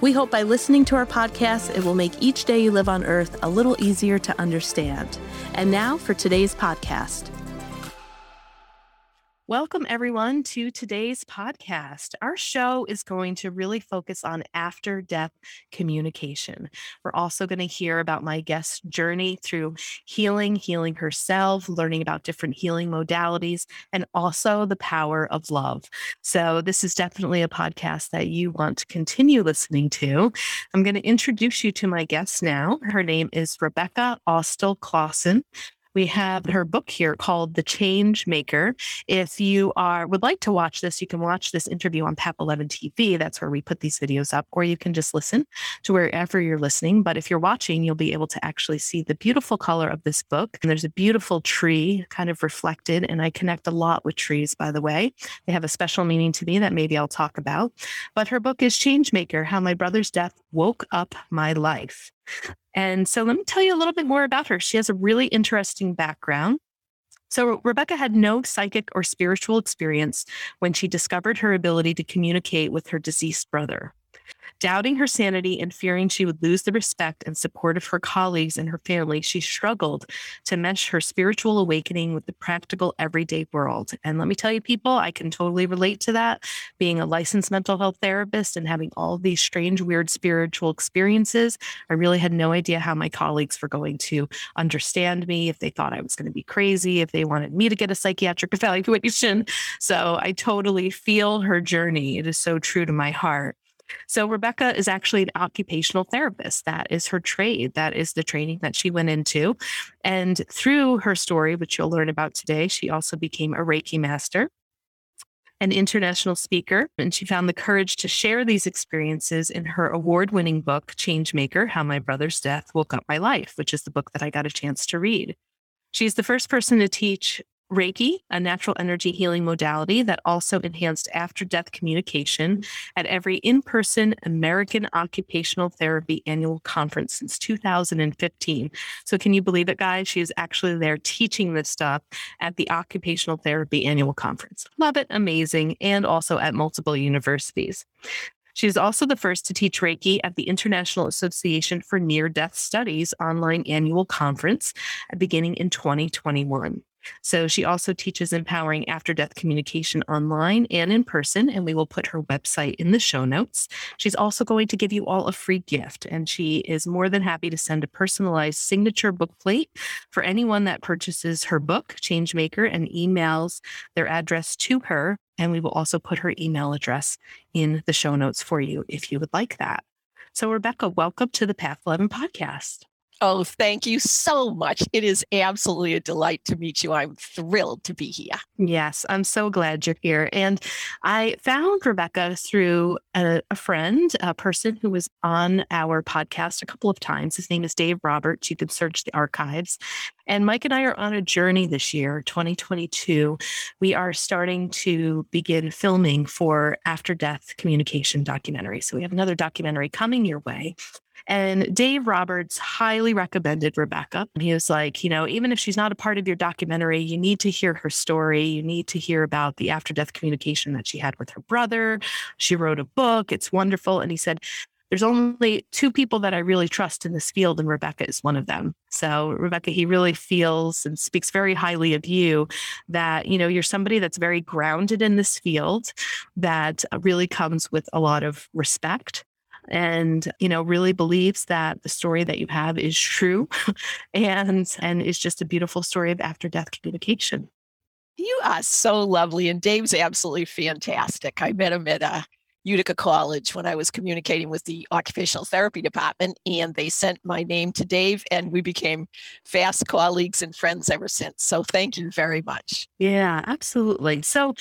We hope by listening to our podcast, it will make each day you live on earth a little easier to understand. And now for today's podcast. Welcome, everyone, to today's podcast. Our show is going to really focus on after death communication. We're also going to hear about my guest's journey through healing, healing herself, learning about different healing modalities, and also the power of love. So, this is definitely a podcast that you want to continue listening to. I'm going to introduce you to my guest now. Her name is Rebecca Austill Clausen we have her book here called The Change Maker. If you are would like to watch this, you can watch this interview on Path 11 TV. That's where we put these videos up, or you can just listen to wherever you're listening. But if you're watching, you'll be able to actually see the beautiful color of this book. And there's a beautiful tree kind of reflected, and I connect a lot with trees, by the way. They have a special meaning to me that maybe I'll talk about. But her book is Change Maker How My Brother's Death Woke Up My Life. And so let me tell you a little bit more about her. She has a really interesting background. So, Rebecca had no psychic or spiritual experience when she discovered her ability to communicate with her deceased brother. Doubting her sanity and fearing she would lose the respect and support of her colleagues and her family, she struggled to mesh her spiritual awakening with the practical everyday world. And let me tell you, people, I can totally relate to that. Being a licensed mental health therapist and having all these strange, weird spiritual experiences, I really had no idea how my colleagues were going to understand me, if they thought I was going to be crazy, if they wanted me to get a psychiatric evaluation. So I totally feel her journey. It is so true to my heart. So Rebecca is actually an occupational therapist. That is her trade. That is the training that she went into. And through her story, which you'll learn about today, she also became a Reiki master an international speaker, and she found the courage to share these experiences in her award winning book, Changemaker How My Brother's Death Woke Up My Life, which is the book that I got a chance to read. She's the first person to teach Reiki, a natural energy healing modality that also enhanced after death communication at every in person American Occupational Therapy annual conference since 2015. So, can you believe it, guys? She is actually there teaching this stuff at the Occupational Therapy annual conference. Love it, amazing, and also at multiple universities. She is also the first to teach Reiki at the International Association for Near Death Studies online annual conference beginning in 2021. So she also teaches empowering after death communication online and in person, and we will put her website in the show notes. She's also going to give you all a free gift, and she is more than happy to send a personalized signature book plate for anyone that purchases her book, Changemaker, and emails their address to her. And we will also put her email address in the show notes for you if you would like that. So, Rebecca, welcome to the Path 11 podcast. Oh, thank you so much. It is absolutely a delight to meet you. I'm thrilled to be here. Yes, I'm so glad you're here. And I found Rebecca through a, a, friend, a person who was on our podcast a couple of times. His name is Dave Roberts. You can search the archives. And Mike and I are on a journey this year, 2022. We are starting to begin filming for after death communication documentary. So we have another documentary coming your way. And Dave Roberts highly recommended Rebecca. He was like, you know, even if she's not a part of your documentary, you need to hear her story. You need to hear about the after death communication that she had with her brother. She wrote a book. It's wonderful. And he said, there's only two people that I really trust in this field, and Rebecca is one of them. So, Rebecca, he really feels and speaks very highly of you that, you know, you're somebody that's very grounded in this field, that really comes with a lot of respect and you know really believes that the story that you have is true and and is just a beautiful story of after death communication. You are so lovely and dave's absolutely fantastic. I met him at uh, utica college when i was communicating with the occupational therapy department and they sent my name to dave and we became fast colleagues and friends ever since. So thank you very much. Yeah absolutely. So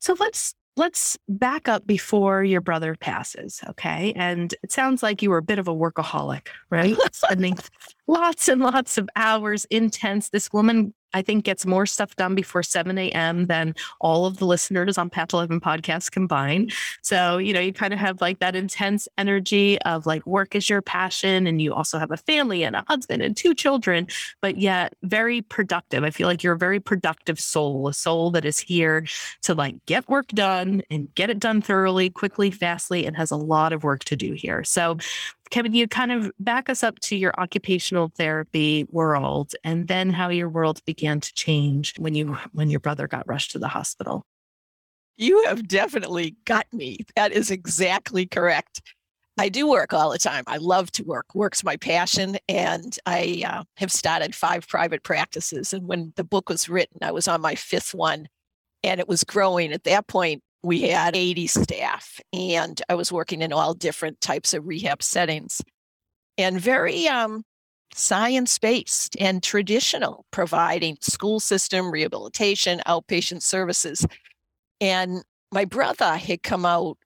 so let's let's back up before your brother passes. Okay. And it sounds like you were a bit of a workaholic, right? Spending lots and lots of hours, intense. This woman I think gets more stuff done before 7 a.m. than all of the listeners on Path 11 podcasts combined. So, you know, you kind of have like that intense energy of like work is your passion. And you also have a family and a husband and two children, but yet very productive. I feel like you're a very productive soul, a soul that is here to like get work done and get it done thoroughly, quickly, fastly, and has a lot of work to do here. So, Kevin, you kind of back us up to your occupational therapy world and then how your world began to change when you when your brother got rushed to the hospital. You have definitely got me. That is exactly correct. I do work all the time. I love to work. Work's my passion. And I uh, have started five private practices. And when the book was written, I was on my fifth one and it was growing. At that point, we had 80 staff and I was working in all different types of rehab settings and very um, science based and traditional, providing school system rehabilitation, outpatient services. And my brother had come out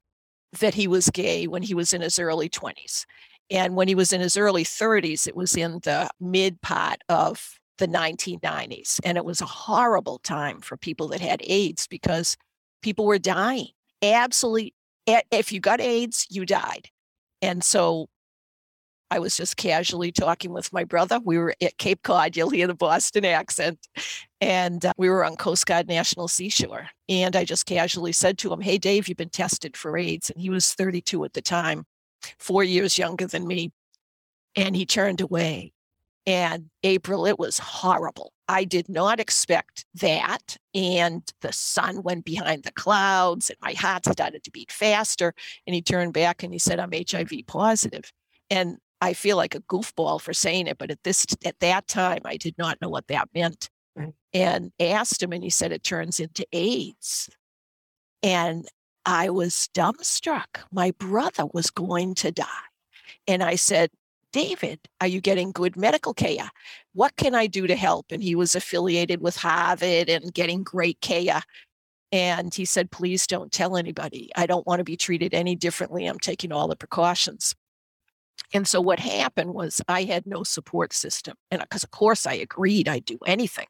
that he was gay when he was in his early 20s. And when he was in his early 30s, it was in the mid part of the 1990s. And it was a horrible time for people that had AIDS because people were dying. Absolutely. If you got AIDS, you died. And so I was just casually talking with my brother. We were at Cape Cod. You'll hear the Boston accent. And uh, we were on Coast Guard National Seashore. And I just casually said to him, Hey, Dave, you've been tested for AIDS. And he was 32 at the time, four years younger than me. And he turned away. And April, it was horrible. I did not expect that. And the sun went behind the clouds, and my heart started to beat faster. And he turned back and he said, I'm HIV positive. And I feel like a goofball for saying it, but at this at that time, I did not know what that meant. Right. And asked him, and he said it turns into AIDS. And I was dumbstruck. My brother was going to die. And I said, David, are you getting good medical care? What can I do to help? And he was affiliated with Harvard and getting great care. And he said, please don't tell anybody. I don't want to be treated any differently. I'm taking all the precautions. And so what happened was I had no support system. And because, of course, I agreed I'd do anything.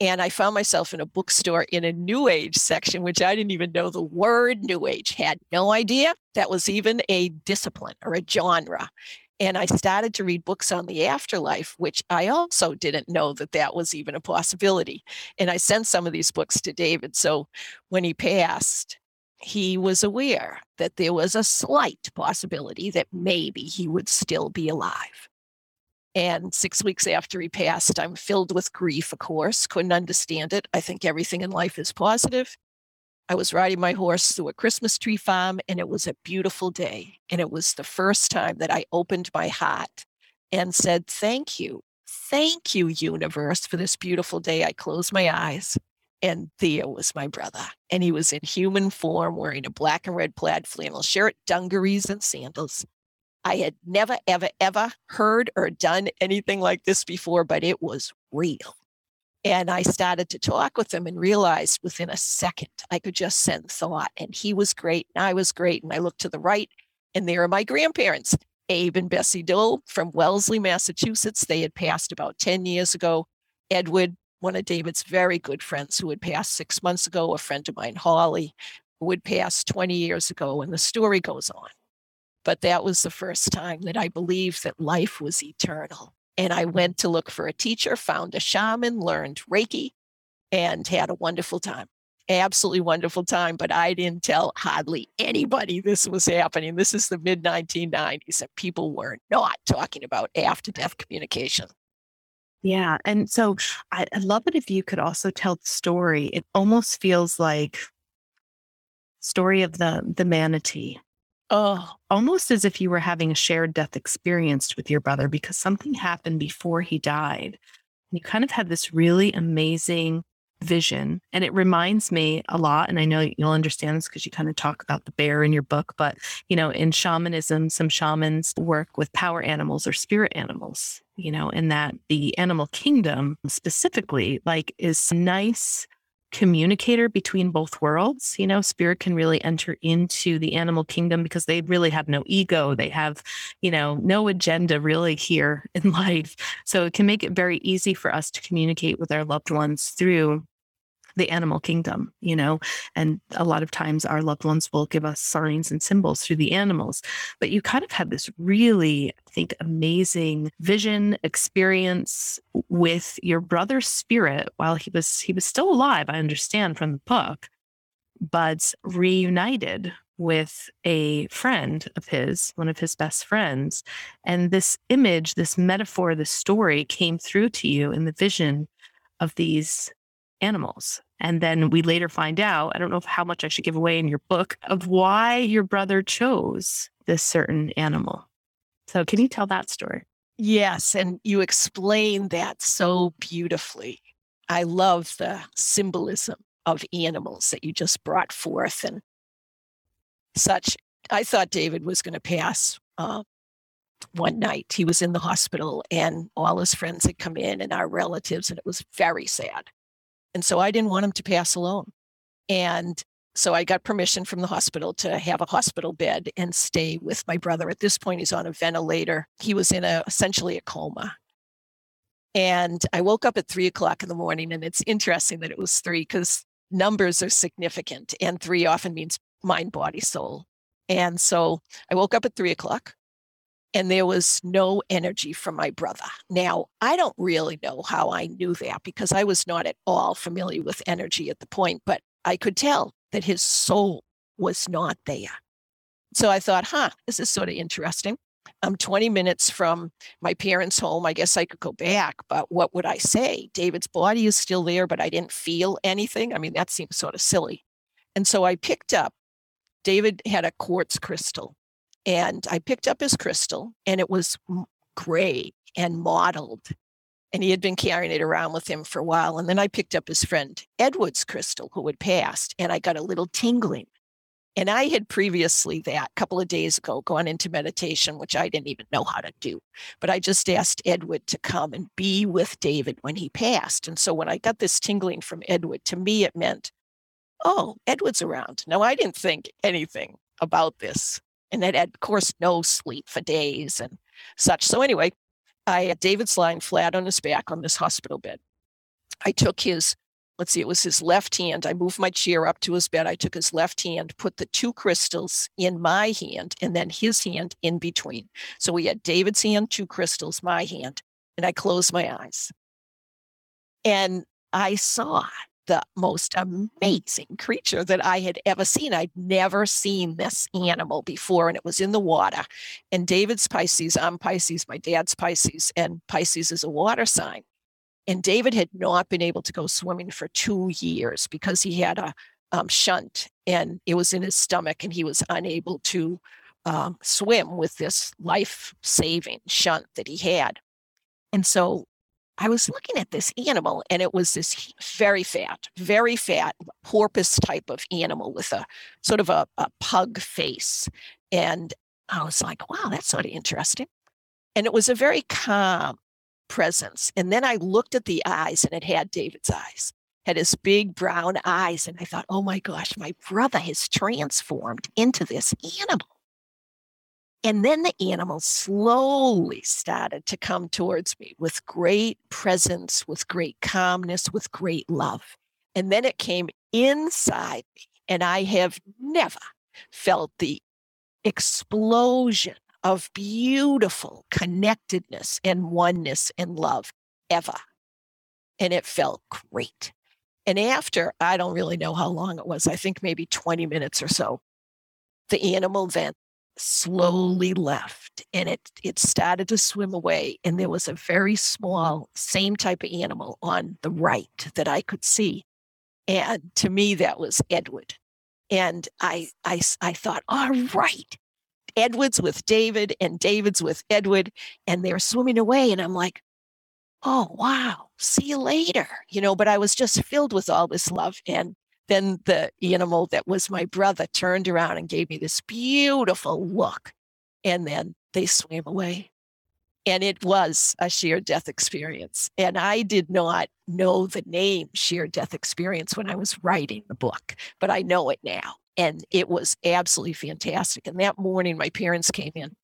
And I found myself in a bookstore in a New Age section, which I didn't even know the word New Age, had no idea that was even a discipline or a genre. And I started to read books on the afterlife, which I also didn't know that that was even a possibility. And I sent some of these books to David. So when he passed, he was aware that there was a slight possibility that maybe he would still be alive. And six weeks after he passed, I'm filled with grief, of course, couldn't understand it. I think everything in life is positive. I was riding my horse through a Christmas tree farm, and it was a beautiful day. And it was the first time that I opened my heart and said, Thank you. Thank you, universe, for this beautiful day. I closed my eyes, and there was my brother. And he was in human form, wearing a black and red plaid flannel shirt, dungarees, and sandals. I had never, ever, ever heard or done anything like this before, but it was real. And I started to talk with him and realized within a second I could just send thought. And he was great and I was great. And I looked to the right, and there are my grandparents, Abe and Bessie Dole from Wellesley, Massachusetts. They had passed about 10 years ago. Edward, one of David's very good friends who had passed six months ago, a friend of mine, Holly, who had passed 20 years ago. And the story goes on. But that was the first time that I believed that life was eternal. And I went to look for a teacher, found a shaman, learned Reiki, and had a wonderful time. Absolutely wonderful time. But I didn't tell hardly anybody this was happening. This is the mid 1990s, and people were not talking about after death communication. Yeah. And so I, love it if you could also tell the story. It almost feels like story of the the manatee Oh, almost as if you were having a shared death experience with your brother because something happened before he died. And you kind of had this really amazing vision. And it reminds me a lot, and I know you'll understand this because you kind of talk about the bear in your book, but you know, in shamanism, some shamans work with power animals or spirit animals, you know, and that the animal kingdom specifically like is nice communicator between both worlds. You know, spirit can really enter into the animal kingdom because they really have no ego. They have, you know, no agenda really here in life. So it can make it very easy for us to communicate with our loved ones through the animal kingdom, you know, and a lot of times our loved ones will give us signs and symbols through the animals. But you kind of had this really, I think, amazing vision experience with your brother's spirit while he was he was still alive, I understand from the book, but reunited with a friend of his, one of his best friends. And this image, this metaphor, this story came through to you in the vision of these animals. And then we later find out, I don't know how much I should give away in your book, of why your brother chose this certain animal. So, can you tell that story? Yes. And you explain that so beautifully. I love the symbolism of animals that you just brought forth and such. I thought David was going to pass uh, one night. He was in the hospital and all his friends had come in and our relatives, and it was very sad. And so I didn't want him to pass alone. And so I got permission from the hospital to have a hospital bed and stay with my brother. At this point, he's on a ventilator. He was in a essentially a coma. And I woke up at three o'clock in the morning, and it's interesting that it was three because numbers are significant, and three often means mind, body, soul. And so I woke up at three o'clock and there was no energy from my brother. Now, I don't really know how I knew that because I was not at all familiar with energy at the point, but I could tell that his soul was not there. So I thought, huh, this is sort of interesting. I'm 20 minutes from my parents' home. I guess I could go back, but what would I say? David's body is still there, but I didn't feel anything. I mean, that seems sort of silly. And so I picked up, David had a quartz crystal and I picked up his crystal and it was gray and mottled. And he had been carrying it around with him for a while. And then I picked up his friend Edward's crystal, who had passed, and I got a little tingling. And I had previously, that couple of days ago, gone into meditation, which I didn't even know how to do. But I just asked Edward to come and be with David when he passed. And so when I got this tingling from Edward, to me, it meant, oh, Edward's around. Now, I didn't think anything about this and had, had, of course, no sleep for days and such. So anyway, I had David's lying flat on his back on this hospital bed. I took his, let's see, it was his left hand. I moved my chair up to his bed. I took his left hand, put the two crystals in my hand, and then his hand in between. So we had David's hand, two crystals, my hand, and I closed my eyes. And I saw the most amazing creature that I had ever seen. I'd never seen this animal before, and it was in the water. And David's Pisces, I'm Pisces, my dad's Pisces, and Pisces is a water sign. And David had not been able to go swimming for two years because he had a um, shunt and it was in his stomach, and he was unable to um, swim with this life saving shunt that he had. And so I was looking at this animal and it was this very fat, very fat porpoise type of animal with a sort of a, a pug face. And I was like, wow, that's sort of interesting. And it was a very calm presence. And then I looked at the eyes and it had David's eyes, had his big brown eyes. And I thought, oh my gosh, my brother has transformed into this animal. And then the animal slowly started to come towards me with great presence, with great calmness, with great love. And then it came inside me, and I have never felt the explosion of beautiful connectedness and oneness and love ever. And it felt great. And after, I don't really know how long it was, I think maybe 20 minutes or so, the animal then slowly left and it it started to swim away and there was a very small same type of animal on the right that I could see and to me that was Edward and I I I thought all right Edward's with David and David's with Edward and they're swimming away and I'm like oh wow see you later you know but I was just filled with all this love and then the animal that was my brother turned around and gave me this beautiful look. And then they swam away. And it was a shared death experience. And I did not know the name shared death experience when I was writing the book, but I know it now. And it was absolutely fantastic. And that morning, my parents came in,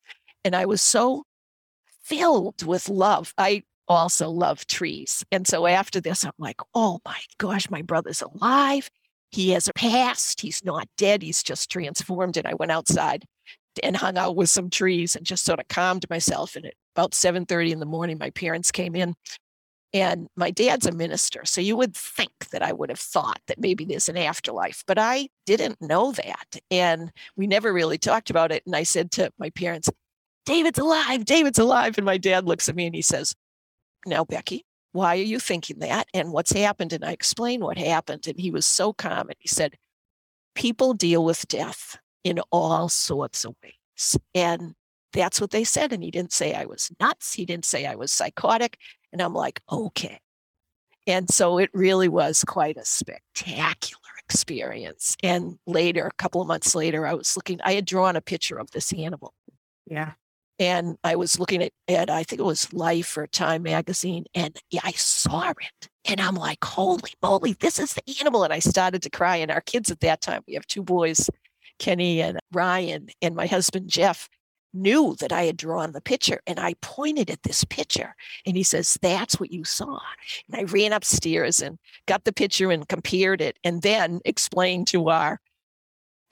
and I was so filled with love. I also love trees. And so after this, I'm like, oh my gosh, my brother's alive. He has a past. He's not dead. He's just transformed. And I went outside and hung out with some trees and just sort of calmed myself. And at about 7:30 in the morning, my parents came in. And my dad's a minister. So you would think that I would have thought that maybe there's an afterlife, but I didn't know that. And we never really talked about it. And I said to my parents, David's alive, David's alive. And my dad looks at me and he says, Now, Becky, why are you thinking that? And what's happened? And I explained what happened. And he was so calm. And he said, People deal with death in all sorts of ways. And that's what they said. And he didn't say I was nuts. He didn't say I was psychotic. And I'm like, okay. And so it really was quite a spectacular experience. And later, a couple of months later, I was looking, I had drawn a picture of this animal. Yeah. And I was looking at, at I think it was Life or Time magazine, and I saw it. And I'm like, holy moly, this is the animal. And I started to cry. And our kids at that time, we have two boys, Kenny and Ryan, and my husband, Jeff, knew that I had drawn the picture. And I pointed at this picture. And he says, That's what you saw. And I ran upstairs and got the picture and compared it, and then explained to our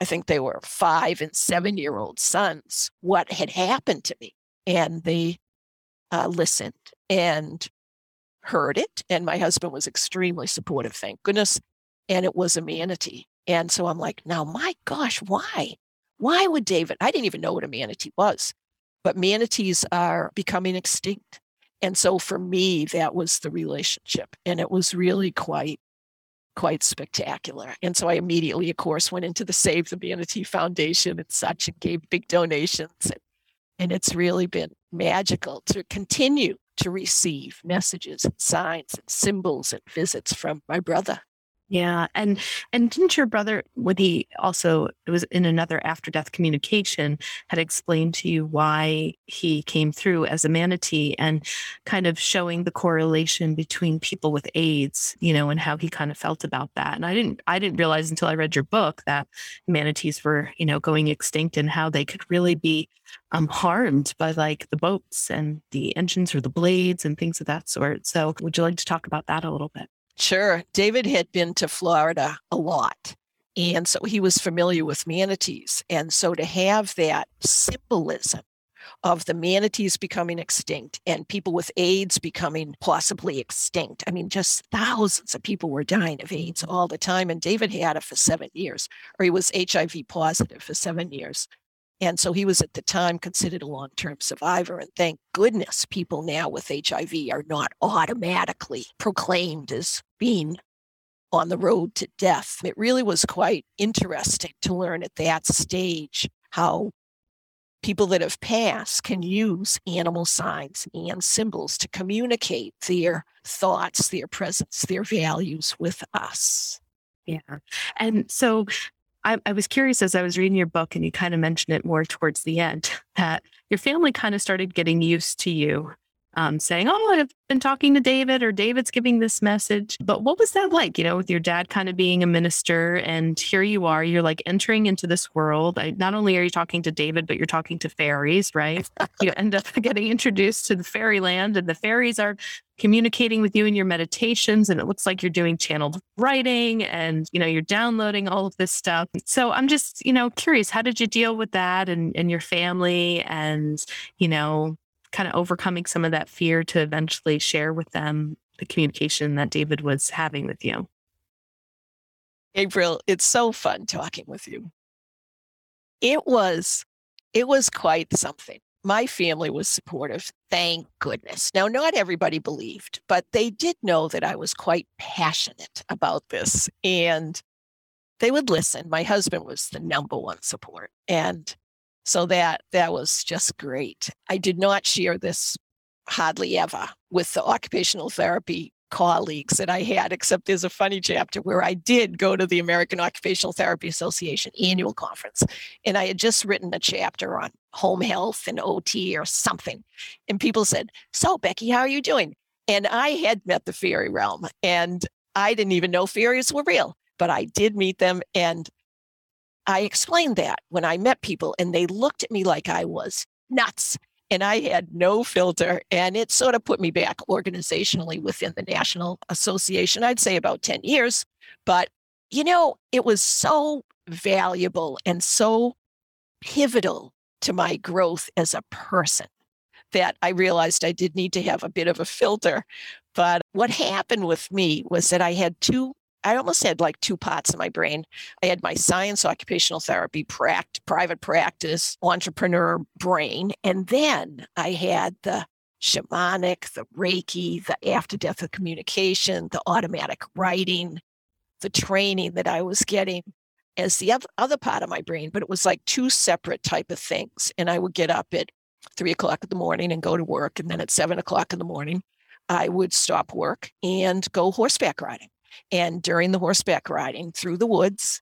I think they were five and seven year old sons, what had happened to me. And they uh, listened and heard it. And my husband was extremely supportive, thank goodness. And it was a manatee. And so I'm like, now, my gosh, why? Why would David? I didn't even know what a manatee was, but manatees are becoming extinct. And so for me, that was the relationship. And it was really quite quite spectacular. And so I immediately, of course, went into the Save the Manatee Foundation and such and gave big donations. And, and it's really been magical to continue to receive messages and signs and symbols and visits from my brother. Yeah, and and didn't your brother, when he also it was in another after death communication, had explained to you why he came through as a manatee and kind of showing the correlation between people with AIDS, you know, and how he kind of felt about that. And I didn't I didn't realize until I read your book that manatees were, you know, going extinct and how they could really be um, harmed by like the boats and the engines or the blades and things of that sort. So, would you like to talk about that a little bit? Sure. David had been to Florida a lot. And so he was familiar with manatees. And so to have that symbolism of the manatees becoming extinct and people with AIDS becoming possibly extinct. I mean, just thousands of people were dying of AIDS all the time. And David had it for seven years, or he was HIV positive for seven years. And so he was at the time considered a long term survivor. And thank goodness people now with HIV are not automatically proclaimed as being on the road to death. It really was quite interesting to learn at that stage how people that have passed can use animal signs and symbols to communicate their thoughts, their presence, their values with us. Yeah. And so I, I was curious as I was reading your book, and you kind of mentioned it more towards the end, that your family kind of started getting used to you um, saying, Oh, I've been talking to David, or David's giving this message. But what was that like, you know, with your dad kind of being a minister? And here you are, you're like entering into this world. I, not only are you talking to David, but you're talking to fairies, right? you end up getting introduced to the fairyland, and the fairies are communicating with you in your meditations and it looks like you're doing channeled writing and you know you're downloading all of this stuff so i'm just you know curious how did you deal with that and, and your family and you know kind of overcoming some of that fear to eventually share with them the communication that David was having with you. April, it's so fun talking with you. It was it was quite something. My family was supportive, thank goodness. Now, not everybody believed, but they did know that I was quite passionate about this and they would listen. My husband was the number one support. And so that that was just great. I did not share this hardly ever with the occupational therapy colleagues that I had, except there's a funny chapter where I did go to the American Occupational Therapy Association annual conference. And I had just written a chapter on home health and OT or something. And people said, So, Becky, how are you doing? And I had met the fairy realm and I didn't even know fairies were real, but I did meet them. And I explained that when I met people, and they looked at me like I was nuts and I had no filter. And it sort of put me back organizationally within the National Association, I'd say about 10 years. But, you know, it was so valuable and so pivotal to my growth as a person that I realized I did need to have a bit of a filter. But what happened with me was that I had two I almost had like two pots in my brain. I had my science, occupational therapy, pract- private practice, entrepreneur brain. And then I had the shamanic, the Reiki, the after death of communication, the automatic writing, the training that I was getting as the other part of my brain, but it was like two separate type of things. And I would get up at three o'clock in the morning and go to work. And then at seven o'clock in the morning, I would stop work and go horseback riding. And during the horseback riding through the woods,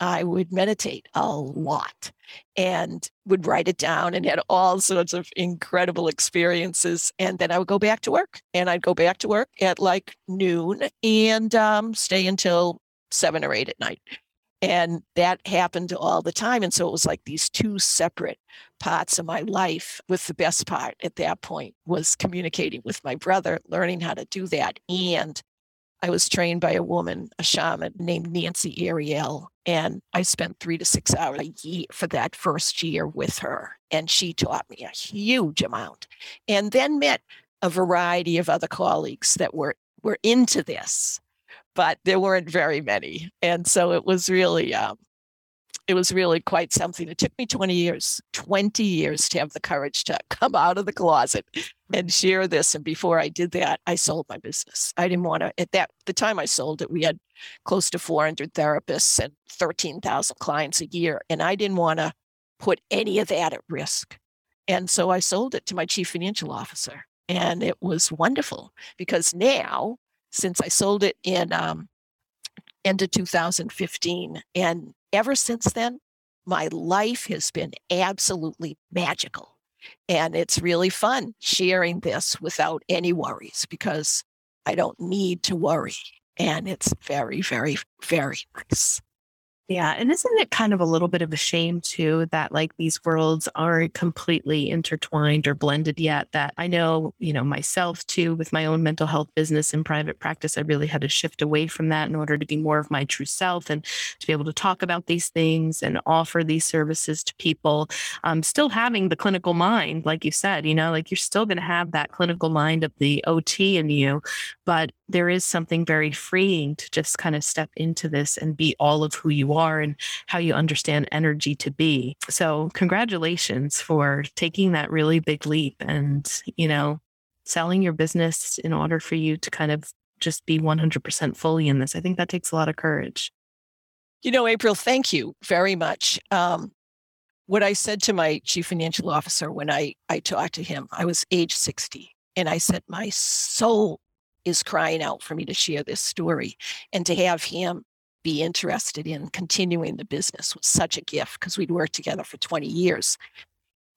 I would meditate a lot and would write it down and had all sorts of incredible experiences. And then I would go back to work and I'd go back to work at like noon and um, stay until seven or eight at night. And that happened all the time. And so it was like these two separate parts of my life, with the best part at that point was communicating with my brother, learning how to do that, and I was trained by a woman, a shaman named Nancy Ariel, and I spent three to six hours a year for that first year with her. And she taught me a huge amount. And then met a variety of other colleagues that were were into this, but there weren't very many. And so it was really um, it was really quite something. It took me 20 years, 20 years to have the courage to come out of the closet and share this. And before I did that, I sold my business. I didn't want to, at that the time I sold it, we had close to 400 therapists and 13,000 clients a year. And I didn't want to put any of that at risk. And so I sold it to my chief financial officer. And it was wonderful because now, since I sold it in um, end of 2015, and ever since then, my life has been absolutely magical. And it's really fun sharing this without any worries because I don't need to worry. And it's very, very, very nice. Yeah. And isn't it kind of a little bit of a shame too that like these worlds aren't completely intertwined or blended yet? That I know, you know, myself too, with my own mental health business and private practice, I really had to shift away from that in order to be more of my true self and to be able to talk about these things and offer these services to people. Um, still having the clinical mind, like you said, you know, like you're still going to have that clinical mind of the OT in you, but there is something very freeing to just kind of step into this and be all of who you are and how you understand energy to be. So, congratulations for taking that really big leap and, you know, selling your business in order for you to kind of just be 100% fully in this. I think that takes a lot of courage. You know, April, thank you very much. Um, what I said to my chief financial officer when I, I talked to him, I was age 60. And I said, My soul is crying out for me to share this story and to have him be interested in continuing the business was such a gift because we'd worked together for 20 years.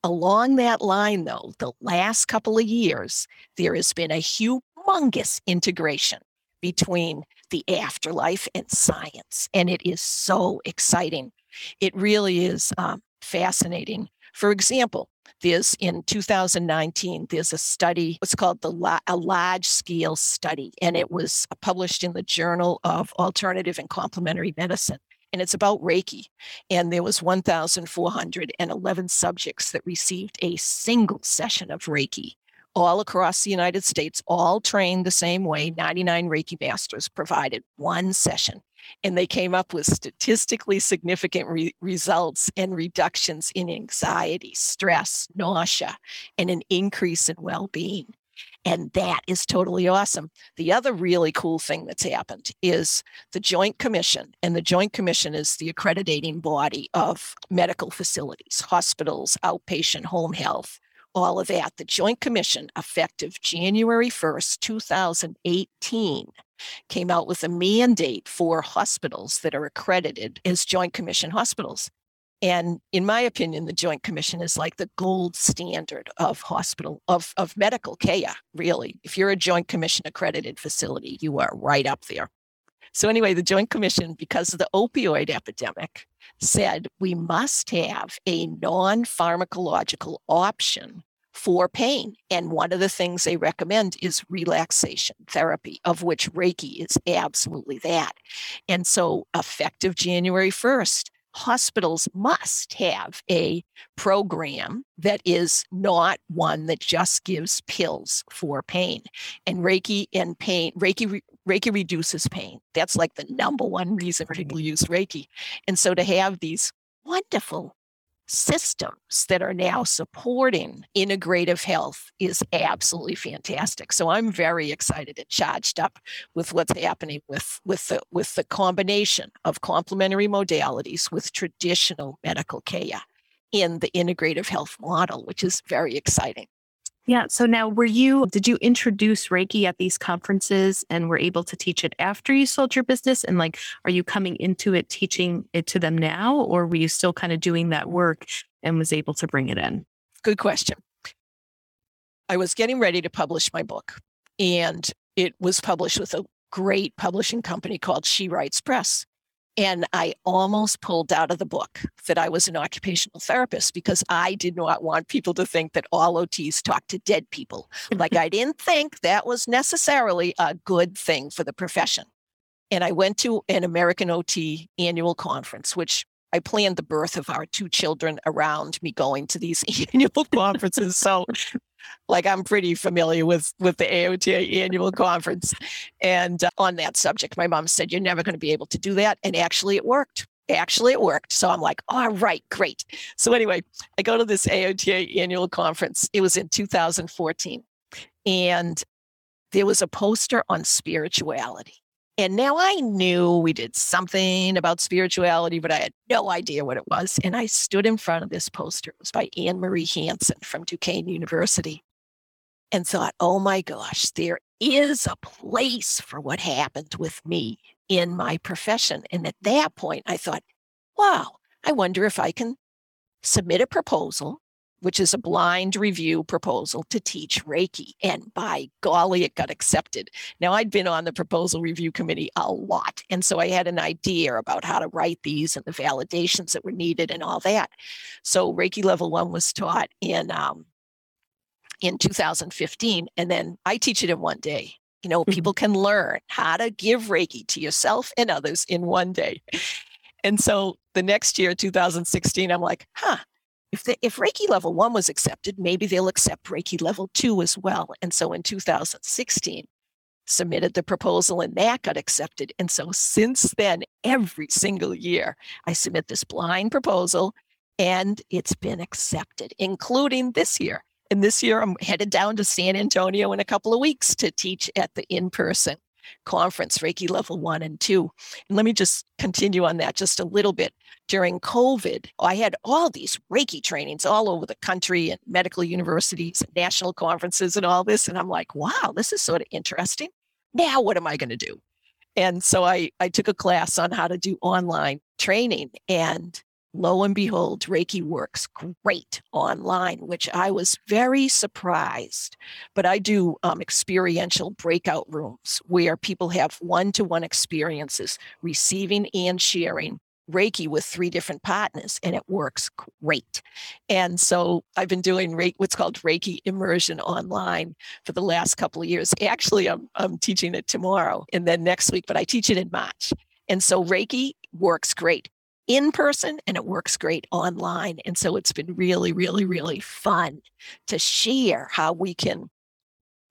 Along that line, though, the last couple of years, there has been a humongous integration between the afterlife and science. And it is so exciting. It really is um, fascinating. For example, there's in 2019, there's a study, what's called the a large scale study, and it was published in the Journal of Alternative and Complementary Medicine. And it's about Reiki. And there was 1,411 subjects that received a single session of Reiki all across the United States, all trained the same way. 99 Reiki masters provided one session and they came up with statistically significant re- results and reductions in anxiety, stress, nausea, and an increase in well being. And that is totally awesome. The other really cool thing that's happened is the Joint Commission, and the Joint Commission is the accrediting body of medical facilities, hospitals, outpatient home health, all of that, the Joint Commission, effective January 1st, 2018, came out with a mandate for hospitals that are accredited as Joint Commission hospitals. And in my opinion, the Joint Commission is like the gold standard of hospital, of, of medical care, really. If you're a Joint Commission accredited facility, you are right up there. So, anyway, the Joint Commission, because of the opioid epidemic, said we must have a non pharmacological option for pain. And one of the things they recommend is relaxation therapy, of which Reiki is absolutely that. And so, effective January 1st, hospitals must have a program that is not one that just gives pills for pain. And Reiki and pain, Reiki, Reiki reduces pain. That's like the number one reason people use Reiki. And so to have these wonderful systems that are now supporting integrative health is absolutely fantastic. So I'm very excited and charged up with what's happening with with the with the combination of complementary modalities with traditional medical care in the integrative health model, which is very exciting. Yeah. So now, were you, did you introduce Reiki at these conferences and were able to teach it after you sold your business? And like, are you coming into it teaching it to them now, or were you still kind of doing that work and was able to bring it in? Good question. I was getting ready to publish my book, and it was published with a great publishing company called She Writes Press. And I almost pulled out of the book that I was an occupational therapist because I did not want people to think that all OTs talk to dead people. like I didn't think that was necessarily a good thing for the profession. And I went to an American OT annual conference, which I planned the birth of our two children around me going to these annual conferences. So like I'm pretty familiar with with the AOTA annual conference. And uh, on that subject, my mom said, You're never going to be able to do that. And actually, it worked. Actually, it worked. So I'm like, All right, great. So, anyway, I go to this AOTA annual conference. It was in 2014. And there was a poster on spirituality. And now I knew we did something about spirituality, but I had no idea what it was. And I stood in front of this poster. It was by Anne Marie Hansen from Duquesne University and thought, oh my gosh, there is a place for what happened with me in my profession. And at that point, I thought, wow, I wonder if I can submit a proposal which is a blind review proposal to teach Reiki. And by golly, it got accepted. Now, I'd been on the proposal review committee a lot. And so I had an idea about how to write these and the validations that were needed and all that. So Reiki level one was taught in, um, in 2015. And then I teach it in one day. You know, mm-hmm. people can learn how to give Reiki to yourself and others in one day. And so the next year, 2016, I'm like, huh, if, the, if Reiki level one was accepted, maybe they'll accept Reiki level two as well. And so in 2016, submitted the proposal and that got accepted. And so since then, every single year, I submit this blind proposal and it's been accepted, including this year. And this year, I'm headed down to San Antonio in a couple of weeks to teach at the in person conference, Reiki level one and two. And let me just continue on that just a little bit. During COVID, I had all these Reiki trainings all over the country and medical universities and national conferences and all this. And I'm like, wow, this is sort of interesting. Now, what am I going to do? And so I, I took a class on how to do online training. And lo and behold, Reiki works great online, which I was very surprised. But I do um, experiential breakout rooms where people have one to one experiences, receiving and sharing Reiki with three different partners, and it works great. And so I've been doing what's called Reiki immersion online for the last couple of years. Actually, I'm, I'm teaching it tomorrow and then next week, but I teach it in March. And so Reiki works great in person and it works great online. And so it's been really, really, really fun to share how we can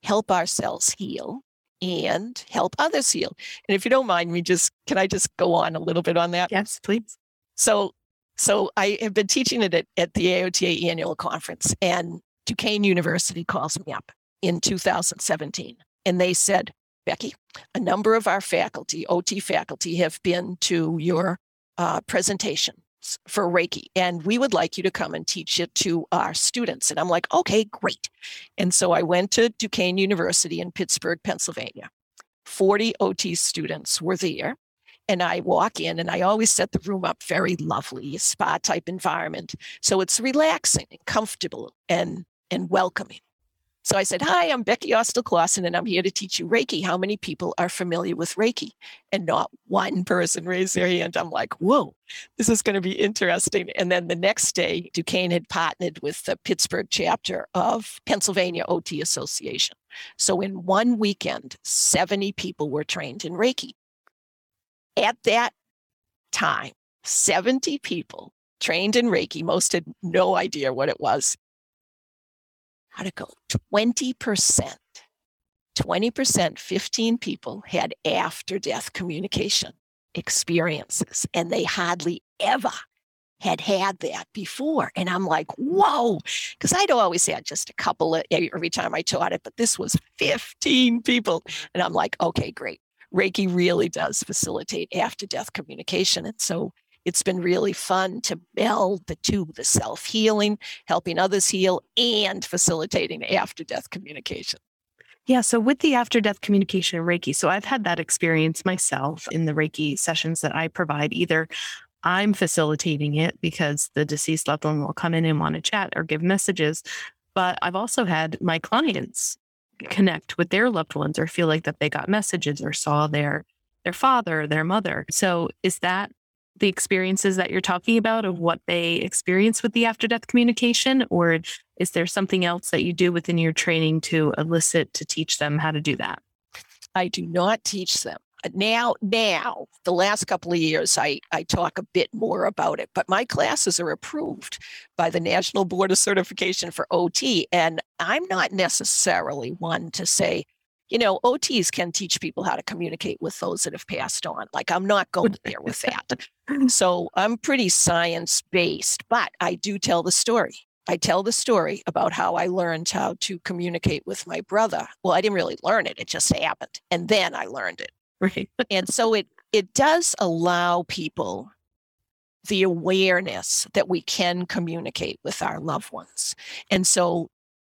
help ourselves heal and help others heal. And if you don't mind me just can I just go on a little bit on that? Yes, please. So so I have been teaching it at, at the AOTA annual conference and Duquesne University calls me up in 2017 and they said, Becky, a number of our faculty, OT faculty, have been to your uh, presentation for Reiki, and we would like you to come and teach it to our students. And I'm like, okay, great. And so I went to Duquesne University in Pittsburgh, Pennsylvania. 40 OT students were there. And I walk in and I always set the room up very lovely, spa type environment. So it's relaxing and comfortable and, and welcoming. So I said, Hi, I'm Becky Austill Clausen, and I'm here to teach you Reiki. How many people are familiar with Reiki? And not one person raised their hand. I'm like, Whoa, this is going to be interesting. And then the next day, Duquesne had partnered with the Pittsburgh chapter of Pennsylvania OT Association. So in one weekend, 70 people were trained in Reiki. At that time, 70 people trained in Reiki, most had no idea what it was go 20%. 20%, 15 people had after death communication experiences, and they hardly ever had had that before. And I'm like, whoa, because I'd always had just a couple of, every time I taught it, but this was 15 people. And I'm like, okay, great. Reiki really does facilitate after death communication. And so it's been really fun to meld the two the self healing, helping others heal, and facilitating after death communication. Yeah. So with the after death communication in Reiki, so I've had that experience myself in the Reiki sessions that I provide. Either I'm facilitating it because the deceased loved one will come in and want to chat or give messages. But I've also had my clients connect with their loved ones or feel like that they got messages or saw their their father, their mother. So is that the experiences that you're talking about of what they experience with the after death communication? Or is there something else that you do within your training to elicit to teach them how to do that? I do not teach them. Uh, now, now, the last couple of years, I, I talk a bit more about it, but my classes are approved by the National Board of Certification for OT. And I'm not necessarily one to say, you know, OTs can teach people how to communicate with those that have passed on. Like, I'm not going there with that. so I'm pretty science based, but I do tell the story. I tell the story about how I learned how to communicate with my brother. Well, I didn't really learn it, it just happened. And then I learned it. Right. and so it it does allow people the awareness that we can communicate with our loved ones. And so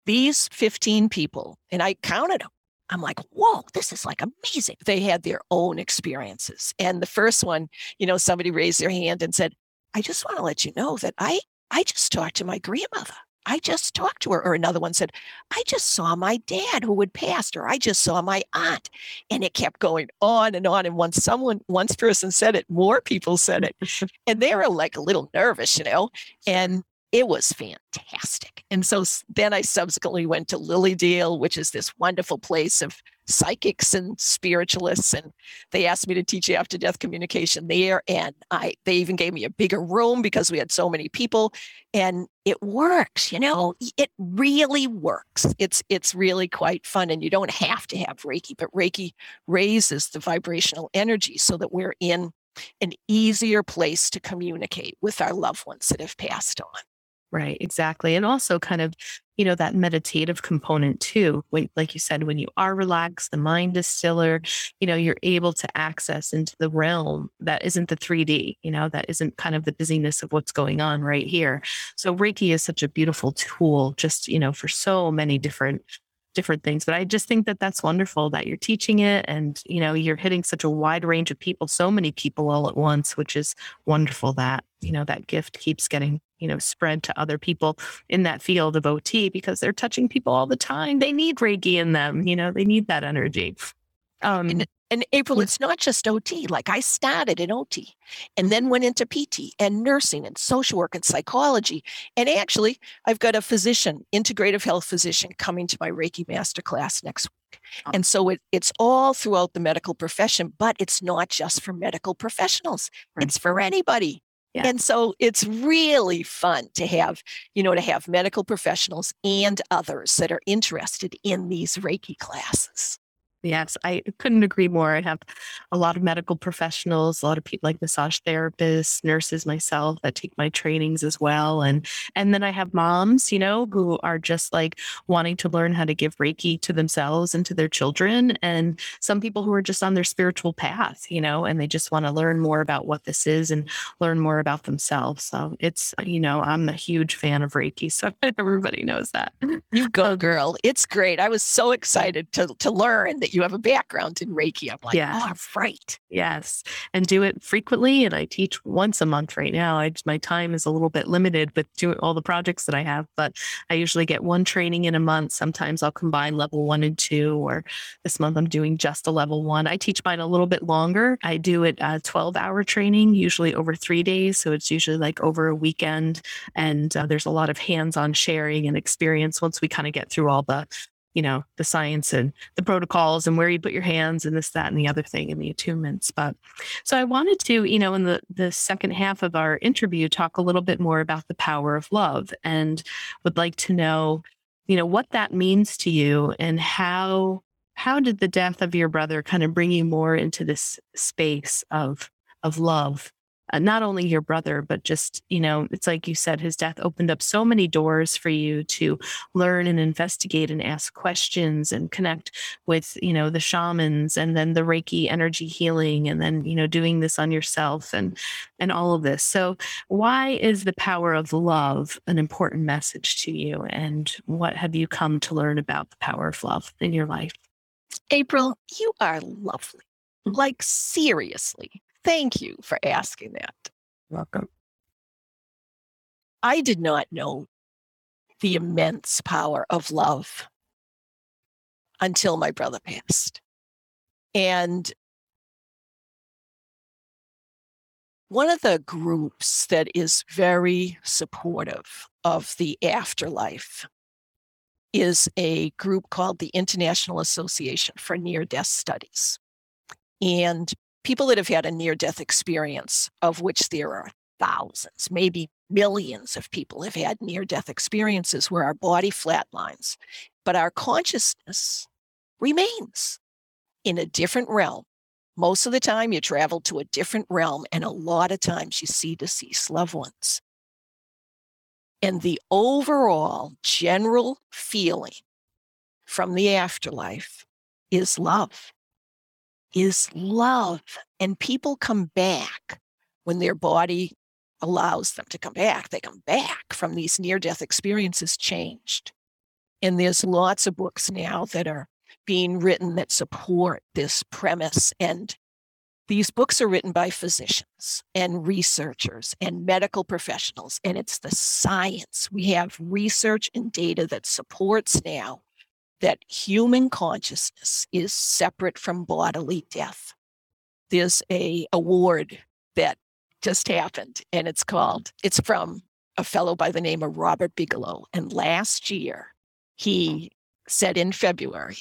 these 15 people, and I counted them, I'm like, whoa, this is like amazing. They had their own experiences. And the first one, you know, somebody raised their hand and said, I just want to let you know that I I just talked to my grandmother. I just talked to her. Or another one said, I just saw my dad who had passed, or I just saw my aunt. And it kept going on and on. And once someone, once person said it, more people said it. and they were like a little nervous, you know. And it was fantastic. And so then I subsequently went to Lily Dale, which is this wonderful place of psychics and spiritualists. And they asked me to teach after death communication there. And I they even gave me a bigger room because we had so many people. And it works, you know, it really works. It's it's really quite fun. And you don't have to have Reiki, but Reiki raises the vibrational energy so that we're in an easier place to communicate with our loved ones that have passed on. Right, exactly. And also kind of, you know, that meditative component too. When, like you said, when you are relaxed, the mind is stiller, you know, you're able to access into the realm that isn't the 3D, you know, that isn't kind of the busyness of what's going on right here. So Reiki is such a beautiful tool just, you know, for so many different different things but i just think that that's wonderful that you're teaching it and you know you're hitting such a wide range of people so many people all at once which is wonderful that you know that gift keeps getting you know spread to other people in that field of ot because they're touching people all the time they need reiki in them you know they need that energy um and, and April, it's not just OT. Like I started in OT and then went into PT and nursing and social work and psychology. And actually, I've got a physician, integrative health physician, coming to my Reiki masterclass next week. Oh. And so it, it's all throughout the medical profession, but it's not just for medical professionals, it's for anybody. Yeah. And so it's really fun to have, you know, to have medical professionals and others that are interested in these Reiki classes. Yes, I couldn't agree more. I have a lot of medical professionals, a lot of people like massage therapists, nurses myself that take my trainings as well. And and then I have moms, you know, who are just like wanting to learn how to give Reiki to themselves and to their children. And some people who are just on their spiritual path, you know, and they just want to learn more about what this is and learn more about themselves. So it's, you know, I'm a huge fan of Reiki. So everybody knows that. You go, girl. It's great. I was so excited to to learn that that you have a background in Reiki. I'm like, yeah. oh, right. Yes. And do it frequently. And I teach once a month right now. I, my time is a little bit limited with doing all the projects that I have, but I usually get one training in a month. Sometimes I'll combine level one and two, or this month I'm doing just a level one. I teach mine a little bit longer. I do it a 12 hour training, usually over three days. So it's usually like over a weekend. And uh, there's a lot of hands on sharing and experience once we kind of get through all the you know, the science and the protocols and where you put your hands and this, that, and the other thing and the attunements. But so I wanted to, you know, in the, the second half of our interview, talk a little bit more about the power of love and would like to know, you know, what that means to you and how how did the death of your brother kind of bring you more into this space of of love uh, not only your brother, but just, you know, it's like you said, his death opened up so many doors for you to learn and investigate and ask questions and connect with, you know, the shamans and then the Reiki energy healing and then, you know, doing this on yourself and, and all of this. So why is the power of love an important message to you? And what have you come to learn about the power of love in your life? April, you are lovely. Like, seriously. Thank you for asking that. Welcome. I did not know the immense power of love until my brother passed. And one of the groups that is very supportive of the afterlife is a group called the International Association for Near Death Studies. And people that have had a near death experience, of which there are thousands, maybe millions of people have had near death experiences where our body flatlines, but our consciousness remains in a different realm. Most of the time, you travel to a different realm, and a lot of times you see deceased loved ones. And the overall general feeling from the afterlife is love is love. And people come back when their body allows them to come back. They come back from these near death experiences changed. And there's lots of books now that are being written that support this premise. And these books are written by physicians and researchers and medical professionals. And it's the science. We have research and data that supports now that human consciousness is separate from bodily death. There's a award that just happened and it's called it's from a fellow by the name of Robert Bigelow and last year he said in February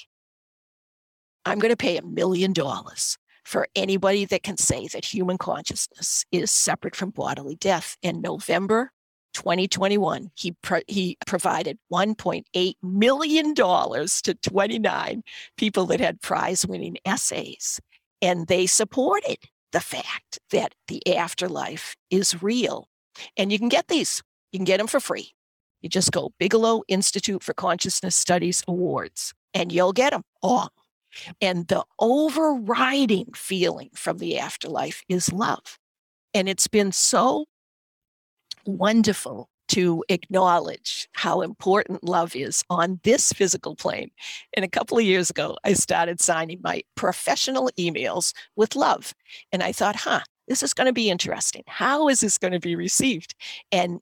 I'm going to pay a million dollars for anybody that can say that human consciousness is separate from bodily death. In November, 2021, he, pro- he provided $1.8 million to 29 people that had prize winning essays. And they supported the fact that the afterlife is real. And you can get these, you can get them for free. You just go Bigelow Institute for Consciousness Studies Awards, and you'll get them all. And the overriding feeling from the afterlife is love. And it's been so wonderful to acknowledge how important love is on this physical plane. And a couple of years ago, I started signing my professional emails with love. And I thought, huh, this is going to be interesting. How is this going to be received? And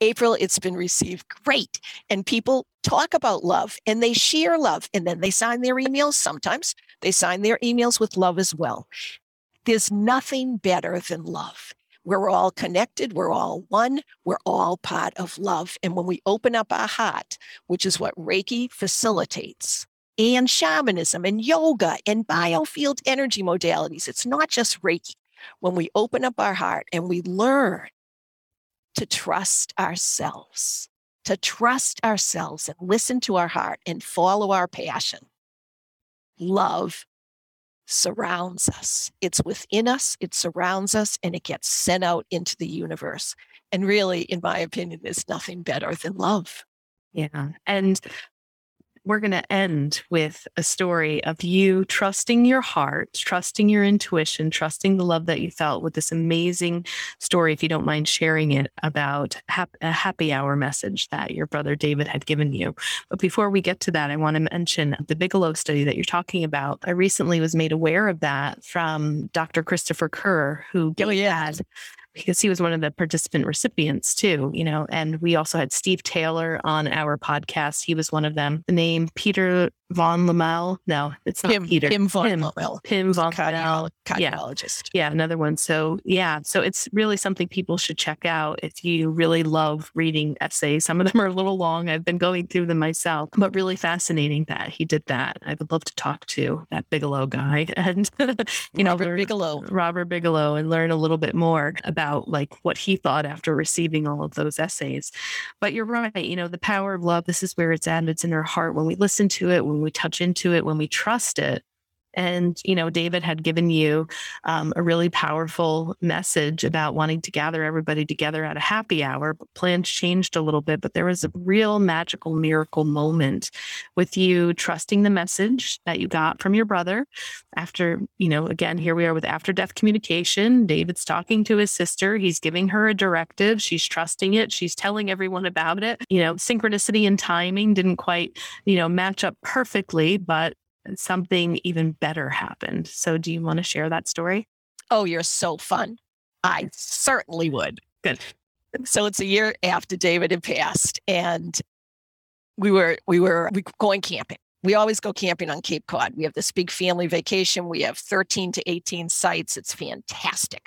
April, it's been received great. And people talk about love and they share love and then they sign their emails. Sometimes they sign their emails with love as well. There's nothing better than love. We're all connected. We're all one. We're all part of love. And when we open up our heart, which is what Reiki facilitates, and shamanism and yoga and biofield energy modalities, it's not just Reiki. When we open up our heart and we learn to trust ourselves, to trust ourselves and listen to our heart and follow our passion, love surrounds us. It's within us, it surrounds us, and it gets sent out into the universe. And really, in my opinion, there's nothing better than love. Yeah. And we're going to end with a story of you trusting your heart, trusting your intuition, trusting the love that you felt with this amazing story, if you don't mind sharing it, about a happy hour message that your brother David had given you. But before we get to that, I want to mention the Bigelow study that you're talking about. I recently was made aware of that from Dr. Christopher Kerr, who oh, yeah. had because he was one of the participant recipients too, you know, and we also had Steve Taylor on our podcast. He was one of them. The name Peter von Lommel. No, it's not Pim, Peter. Pim von Pim, Lommel. Pim von Lommel. Cardiologist. Yeah. yeah, another one. So yeah, so it's really something people should check out if you really love reading essays. Some of them are a little long. I've been going through them myself, but really fascinating that he did that. I would love to talk to that Bigelow guy and you know Robert Bigelow, Robert Bigelow, and learn a little bit more about like what he thought after receiving all of those essays. But you're right. You know, the power of love. This is where it's at. It's in our heart when we listen to it. When we touch into it, when we trust it. And, you know, David had given you um, a really powerful message about wanting to gather everybody together at a happy hour. Plans changed a little bit, but there was a real magical miracle moment with you trusting the message that you got from your brother after, you know, again, here we are with after death communication. David's talking to his sister. He's giving her a directive. She's trusting it. She's telling everyone about it. You know, synchronicity and timing didn't quite, you know, match up perfectly, but something even better happened. So, do you want to share that story? Oh, you're so fun. I certainly would. Good. So it's a year after David had passed, and we were we were going camping. We always go camping on Cape Cod. We have this big family vacation. We have 13 to 18 sites. It's fantastic.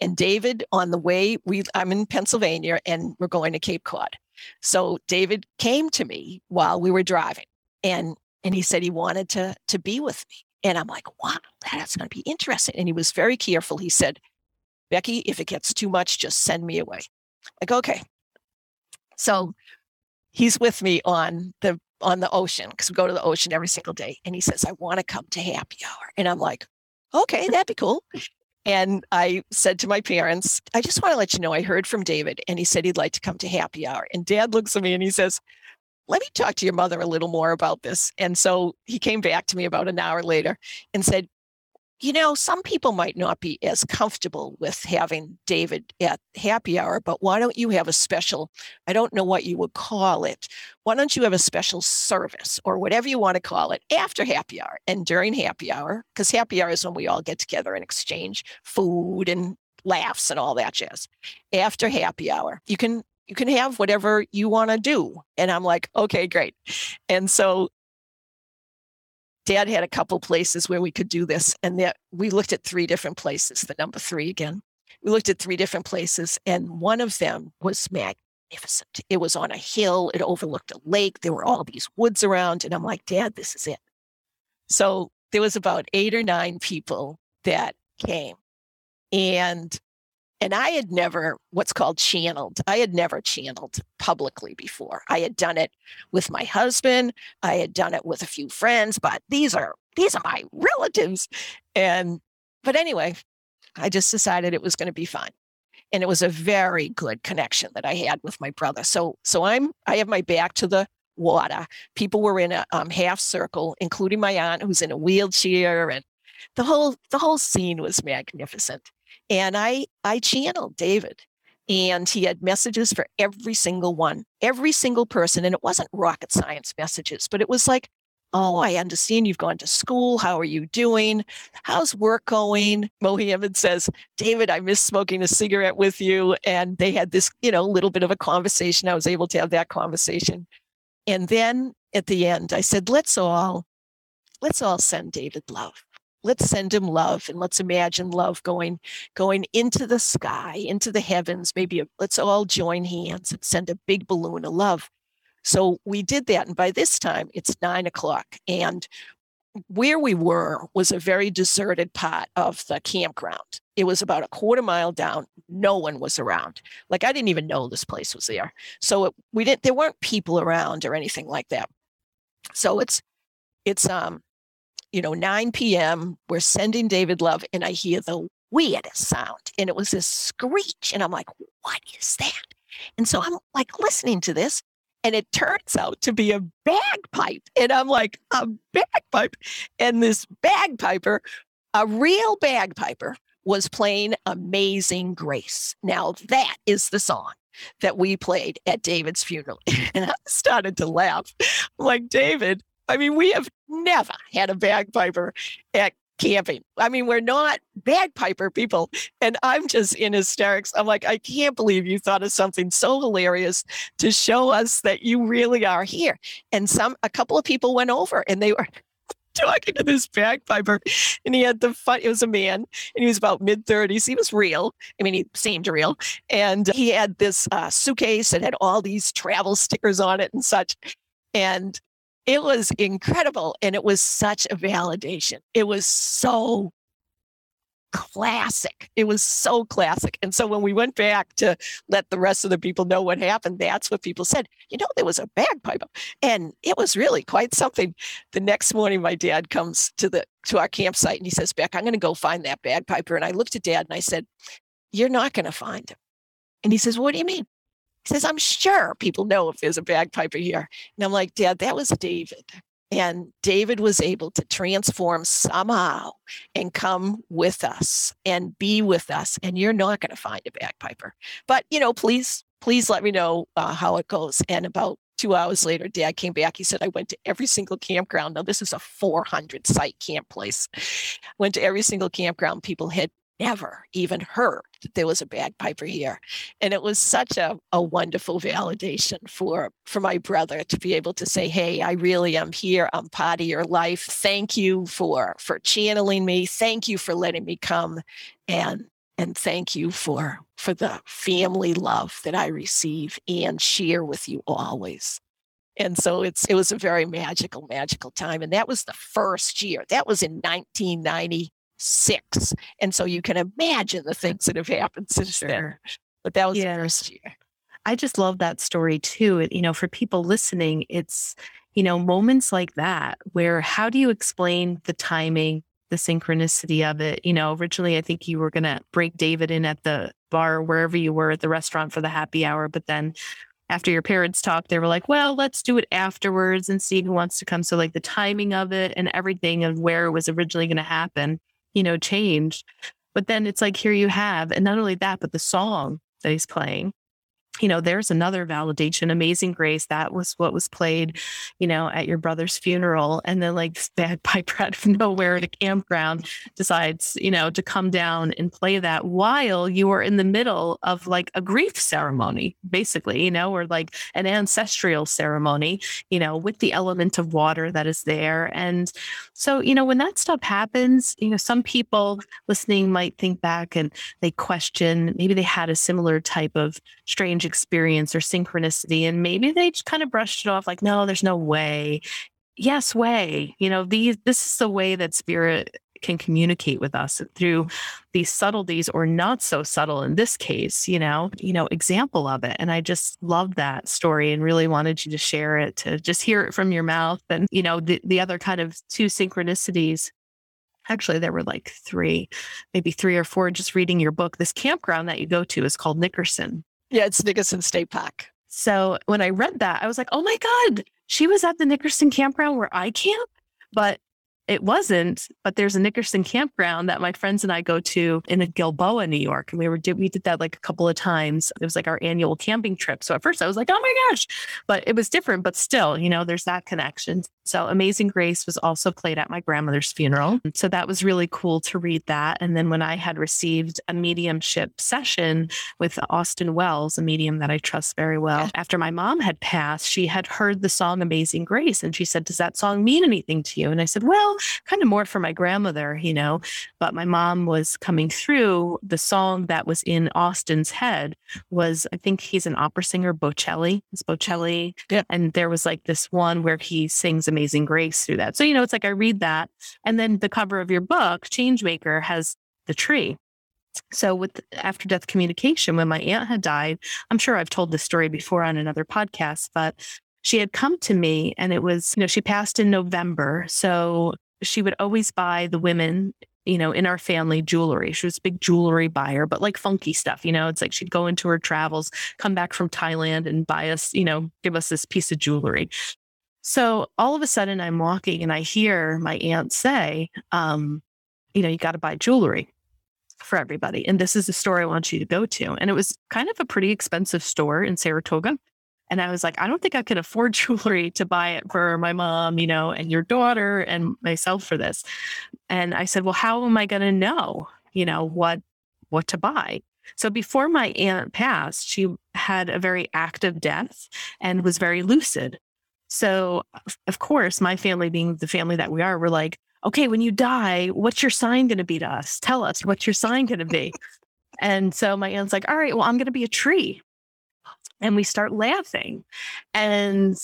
And David, on the way, we I'm in Pennsylvania and we're going to Cape Cod. So David came to me while we were driving and and he said he wanted to to be with me. And I'm like, wow, that's going to be interesting. And he was very careful. He said, Becky, if it gets too much, just send me away. Like, okay. So he's with me on the on the ocean because we go to the ocean every single day. And he says, I want to come to happy hour. And I'm like, okay, that'd be cool. And I said to my parents, I just want to let you know I heard from David and he said he'd like to come to happy hour. And dad looks at me and he says, let me talk to your mother a little more about this. And so he came back to me about an hour later and said, you know, some people might not be as comfortable with having David at happy hour, but why don't you have a special, I don't know what you would call it. Why don't you have a special service or whatever you want to call it after happy hour and during happy hour? Because happy hour is when we all get together and exchange food and laughs and all that jazz. After happy hour, you can you can have whatever you want to do. And I'm like, okay, great. And so dad had a couple places where we could do this. And that we looked at three different places, the number three again. We looked at three different places, and one of them was magnificent. It was on a hill, it overlooked a lake. There were all these woods around. And I'm like, Dad, this is it. So there was about eight or nine people that came. And and I had never what's called channeled. I had never channeled publicly before. I had done it with my husband. I had done it with a few friends, but these are these are my relatives. And but anyway, I just decided it was going to be fun. And it was a very good connection that I had with my brother. So so I'm I have my back to the water. People were in a um, half circle, including my aunt who's in a wheelchair and the whole the whole scene was magnificent and I I channeled David and he had messages for every single one, every single person. And it wasn't rocket science messages, but it was like, oh, I understand you've gone to school. How are you doing? How's work going? Mohammed says, David, I miss smoking a cigarette with you. And they had this, you know, little bit of a conversation. I was able to have that conversation. And then at the end, I said, let's all, let's all send David love let's send him love and let's imagine love going going into the sky into the heavens maybe a, let's all join hands and send a big balloon of love. So we did that and by this time it's nine o'clock and where we were was a very deserted part of the campground. It was about a quarter mile down no one was around. Like i didn't even know this place was there. So it, we didn't there weren't people around or anything like that. So it's it's um you know, 9 p.m. We're sending David love, and I hear the weirdest sound. And it was this screech. And I'm like, what is that? And so I'm like listening to this, and it turns out to be a bagpipe. And I'm like, a bagpipe. And this bagpiper, a real bagpiper, was playing Amazing Grace. Now, that is the song that we played at David's funeral. And I started to laugh. I'm like, David, I mean, we have never had a bagpiper at camping. I mean, we're not bagpiper people. And I'm just in hysterics. I'm like, I can't believe you thought of something so hilarious to show us that you really are here. And some, a couple of people went over and they were talking to this bagpiper and he had the fun. It was a man and he was about mid 30s. He was real. I mean, he seemed real. And he had this uh, suitcase that had all these travel stickers on it and such. And it was incredible. And it was such a validation. It was so classic. It was so classic. And so when we went back to let the rest of the people know what happened, that's what people said. You know, there was a bagpipe. And it was really quite something. The next morning, my dad comes to the to our campsite and he says, Beck, I'm going to go find that bagpiper. And I looked at dad and I said, You're not going to find him. And he says, What do you mean? Says, I'm sure people know if there's a bagpiper here. And I'm like, Dad, that was David. And David was able to transform somehow and come with us and be with us. And you're not going to find a bagpiper. But, you know, please, please let me know uh, how it goes. And about two hours later, dad came back. He said, I went to every single campground. Now, this is a 400 site camp place. Went to every single campground. People had never even heard that there was a bagpiper here. And it was such a, a wonderful validation for, for my brother to be able to say, hey, I really am here. I'm part of your life. Thank you for for channeling me. Thank you for letting me come. And and thank you for for the family love that I receive and share with you always. And so it's it was a very magical, magical time. And that was the first year. That was in 1990 six. And so you can imagine the things that have happened since sure. then. But that was yeah. the first year. I just love that story too. You know, for people listening, it's, you know, moments like that where how do you explain the timing, the synchronicity of it? You know, originally I think you were going to break David in at the bar, wherever you were at the restaurant for the happy hour. But then after your parents talked, they were like, well, let's do it afterwards and see who wants to come. So, like the timing of it and everything of where it was originally going to happen you know, changed. But then it's like, here you have, and not only that, but the song that he's playing you know, there's another validation. Amazing Grace, that was what was played, you know, at your brother's funeral. And then, like, this bagpiper out of nowhere at a campground decides, you know, to come down and play that while you are in the middle of like a grief ceremony, basically, you know, or like an ancestral ceremony, you know, with the element of water that is there. And so, you know, when that stuff happens, you know, some people listening might think back and they question, maybe they had a similar type of strange experience or synchronicity. And maybe they just kind of brushed it off like, no, there's no way. Yes, way. You know, these this is the way that spirit can communicate with us through these subtleties or not so subtle in this case, you know, you know, example of it. And I just love that story and really wanted you to share it, to just hear it from your mouth. And, you know, the, the other kind of two synchronicities actually there were like three maybe three or four just reading your book this campground that you go to is called nickerson yeah, it's Nickerson State Park. So when I read that, I was like, oh my God, she was at the Nickerson campground where I camp. But it wasn't, but there's a Nickerson campground that my friends and I go to in a Gilboa, New York. And we were we did that like a couple of times. It was like our annual camping trip. So at first I was like, oh my gosh, but it was different, but still, you know, there's that connection. So Amazing Grace was also played at my grandmother's funeral. So that was really cool to read that. And then when I had received a mediumship session with Austin Wells, a medium that I trust very well, after my mom had passed, she had heard the song Amazing Grace. And she said, Does that song mean anything to you? And I said, Well, kind of more for my grandmother, you know, but my mom was coming through. The song that was in Austin's head was, I think he's an opera singer, Bocelli. It's Bocelli. Yeah. And there was like this one where he sings Amazing Grace through that. So, you know, it's like I read that. And then the cover of your book, Changemaker, has the tree. So, with after death communication, when my aunt had died, I'm sure I've told this story before on another podcast, but she had come to me and it was, you know, she passed in November. So she would always buy the women you know, in our family jewelry. She was a big jewelry buyer, but like funky stuff, you know, it's like she'd go into her travels, come back from Thailand and buy us, you know, give us this piece of jewelry. So all of a sudden I'm walking and I hear my aunt say, um, you know, you got to buy jewelry for everybody. And this is the store I want you to go to. And it was kind of a pretty expensive store in Saratoga. And I was like, I don't think I could afford jewelry to buy it for my mom, you know, and your daughter and myself for this. And I said, well, how am I going to know, you know, what what to buy? So before my aunt passed, she had a very active death and was very lucid. So of course, my family being the family that we are, we're like, okay, when you die, what's your sign going to be to us? Tell us what's your sign going to be. and so my aunt's like, all right, well, I'm going to be a tree and we start laughing. And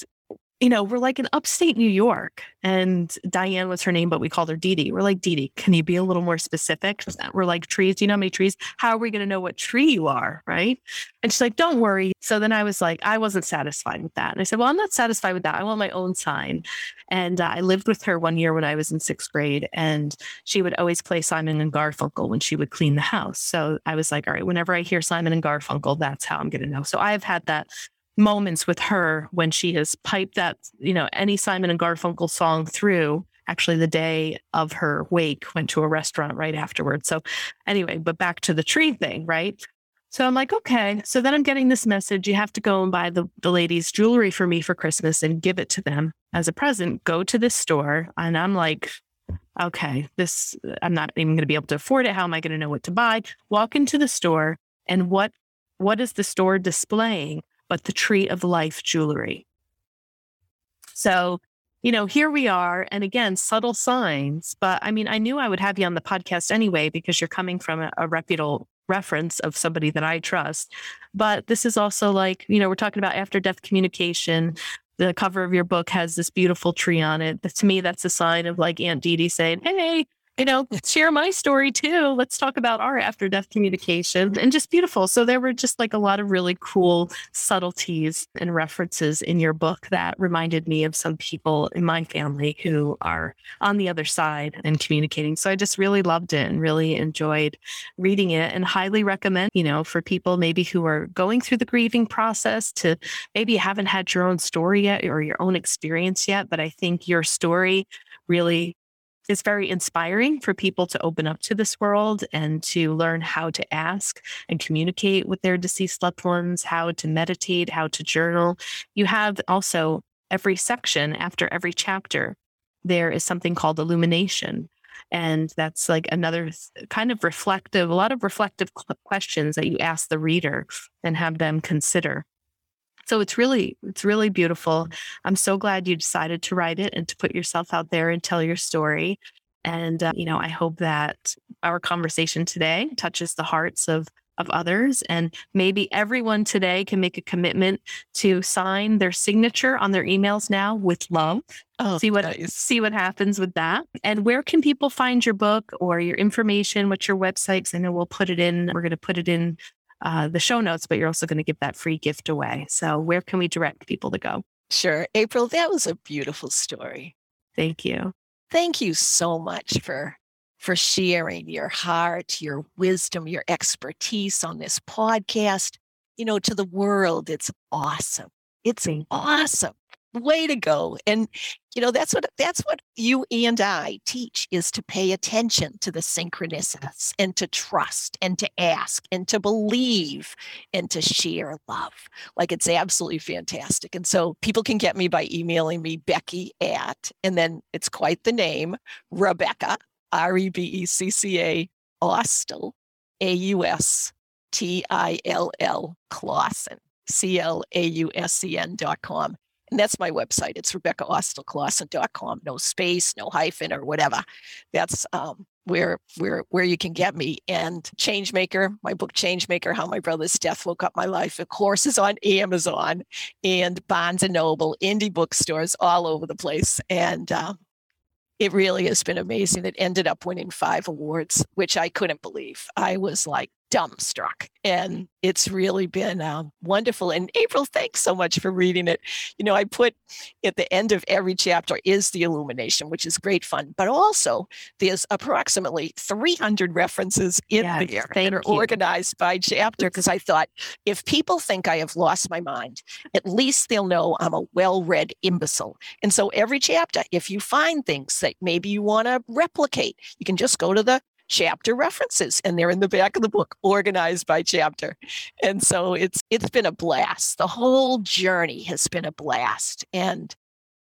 you know, we're like in upstate New York, and Diane was her name, but we called her Dee Dee. We're like, Dee Dee, can you be a little more specific? We're like, trees. Do you know how many trees? How are we going to know what tree you are? Right. And she's like, don't worry. So then I was like, I wasn't satisfied with that. And I said, well, I'm not satisfied with that. I want my own sign. And uh, I lived with her one year when I was in sixth grade, and she would always play Simon and Garfunkel when she would clean the house. So I was like, all right, whenever I hear Simon and Garfunkel, that's how I'm going to know. So I've had that moments with her when she has piped that, you know, any Simon and Garfunkel song through. Actually, the day of her wake, went to a restaurant right afterwards. So, anyway, but back to the tree thing, right? So I'm like, okay. So then I'm getting this message. You have to go and buy the, the ladies' jewelry for me for Christmas and give it to them as a present. Go to this store. And I'm like, okay, this, I'm not even going to be able to afford it. How am I going to know what to buy? Walk into the store and what, what is the store displaying? But the tree of life jewelry. So, you know, here we are. And again, subtle signs. But I mean, I knew I would have you on the podcast anyway because you're coming from a, a reputable reference of somebody that I trust. But this is also like, you know, we're talking about after death communication. The cover of your book has this beautiful tree on it. To me, that's a sign of like Aunt Dee Dee saying, Hey, you know, share my story too. Let's talk about our after death communication and just beautiful. So there were just like a lot of really cool subtleties and references in your book that reminded me of some people in my family who are on the other side and communicating. So I just really loved it and really enjoyed reading it and highly recommend, you know, for people maybe who are going through the grieving process to maybe haven't had your own story yet or your own experience yet, but I think your story really is very inspiring for people to open up to this world and to learn how to ask and communicate with their deceased loved ones, how to meditate, how to journal. You have also every section after every chapter, there is something called illumination. And that's like another kind of reflective, a lot of reflective questions that you ask the reader and have them consider. So it's really, it's really beautiful. I'm so glad you decided to write it and to put yourself out there and tell your story. And, uh, you know, I hope that our conversation today touches the hearts of of others and maybe everyone today can make a commitment to sign their signature on their emails now with love oh, see what nice. see what happens with that and where can people find your book or your information what's your website i know we'll put it in we're going to put it in uh, the show notes, but you're also going to give that free gift away. So, where can we direct people to go? Sure. April, that was a beautiful story. Thank you. Thank you so much for for sharing your heart, your wisdom, your expertise on this podcast. You know, to the world, it's awesome. It's awesome way to go and you know that's what that's what you and i teach is to pay attention to the synchronicities and to trust and to ask and to believe and to share love like it's absolutely fantastic and so people can get me by emailing me becky at and then it's quite the name rebecca r-e-b-e-c-c-a austill a-u-s-t-i-l-l clausen C-L-A-U-S-E-N dot com. And that's my website. It's RebeccaAustillClausen.com. No space, no hyphen or whatever. That's um, where where where you can get me. And Changemaker, my book Changemaker, How My Brother's Death Woke Up My Life, of course, is on Amazon and Barnes and Noble, indie bookstores all over the place. And uh, it really has been amazing. It ended up winning five awards, which I couldn't believe. I was like dumbstruck. And it's really been uh, wonderful. And April, thanks so much for reading it. You know, I put at the end of every chapter is the illumination, which is great fun. But also, there's approximately 300 references in Yes, there that are you. organized by chapter. Because I thought if people think I have lost my mind, at least they'll know I'm a well read imbecile. And so every chapter, if you find things that maybe you want to replicate, you can just go to the chapter references and they're in the back of the book organized by chapter. And so it's it's been a blast. The whole journey has been a blast. And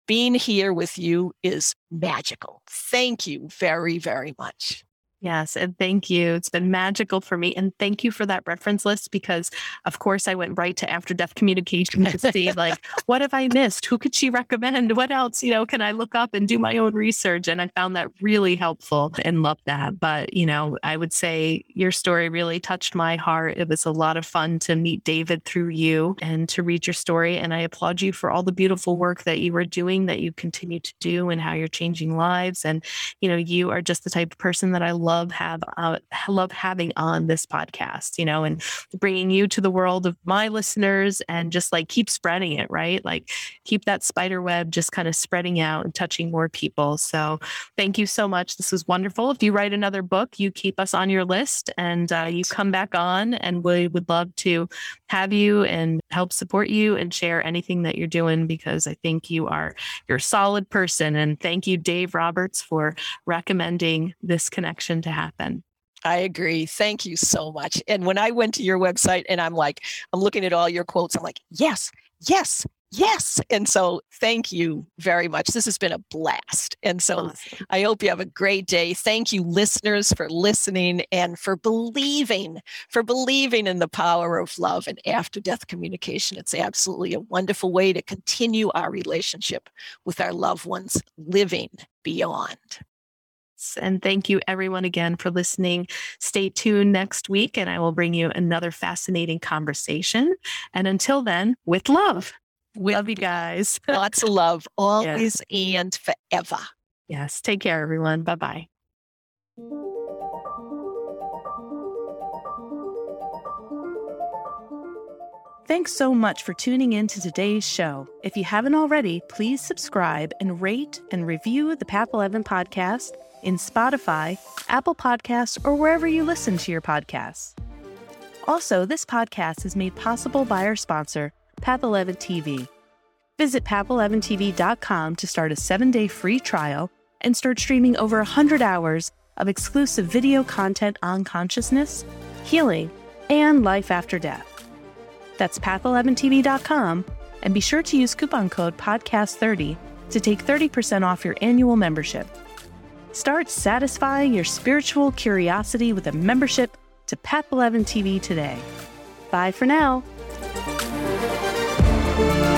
being here with you is magical. Thank you very very much Yes, and thank you. It's been magical for me. And thank you for that reference list because, of course, I went right to after death communication to see, like, what have I missed? Who could she recommend? What else, you know, can I look up and do my own research? And I found that really helpful and loved that. But, you know, I would say your story really touched my heart. It was a lot of fun to meet David through you and to read your story. And I applaud you for all the beautiful work that you were doing, that you continue to do, and how you're changing lives. And, you know, you are just the type of person that I love have uh, love having on this podcast, you know, and bringing you to the world of my listeners and just like keep spreading it, right? Like keep that spider web just kind of spreading out and touching more people. So thank you so much. This was wonderful. If you write another book, you keep us on your list and uh, you come back on, and we would love to have you and help support you and share anything that you're doing because I think you are you're a solid person. And thank you, Dave Roberts, for recommending this connection to happen. I agree. Thank you so much. And when I went to your website and I'm like, I'm looking at all your quotes, I'm like, yes, yes, yes. And so thank you very much. This has been a blast. And so Awesome. I hope you have a great day. Thank you, listeners, for listening and for believing, for believing in the power of love and after death communication. It's absolutely a wonderful way to continue our relationship with our loved ones living beyond. And thank you, everyone, again for listening. Stay tuned next week, and I will bring you another fascinating conversation. And until then, with love. Love you guys. lots of love, always and forever. yes. Take care, everyone. Bye bye. Thanks so much for tuning in to today's show. If you haven't already, please subscribe and rate and review the Path 11 podcast in Spotify, Apple Podcasts, or wherever you listen to your podcasts. Also, this podcast is made possible by our sponsor, Path 11 TV. Visit path11tv.com to start a seven day free trial and start streaming over 100 hours of exclusive video content on consciousness, healing, and life after death. That's path11tv.com, and be sure to use coupon code PODCAST30 to take 30% off your annual membership. Start satisfying your spiritual curiosity with a membership to Path 11 TV today. Bye for now. Thank you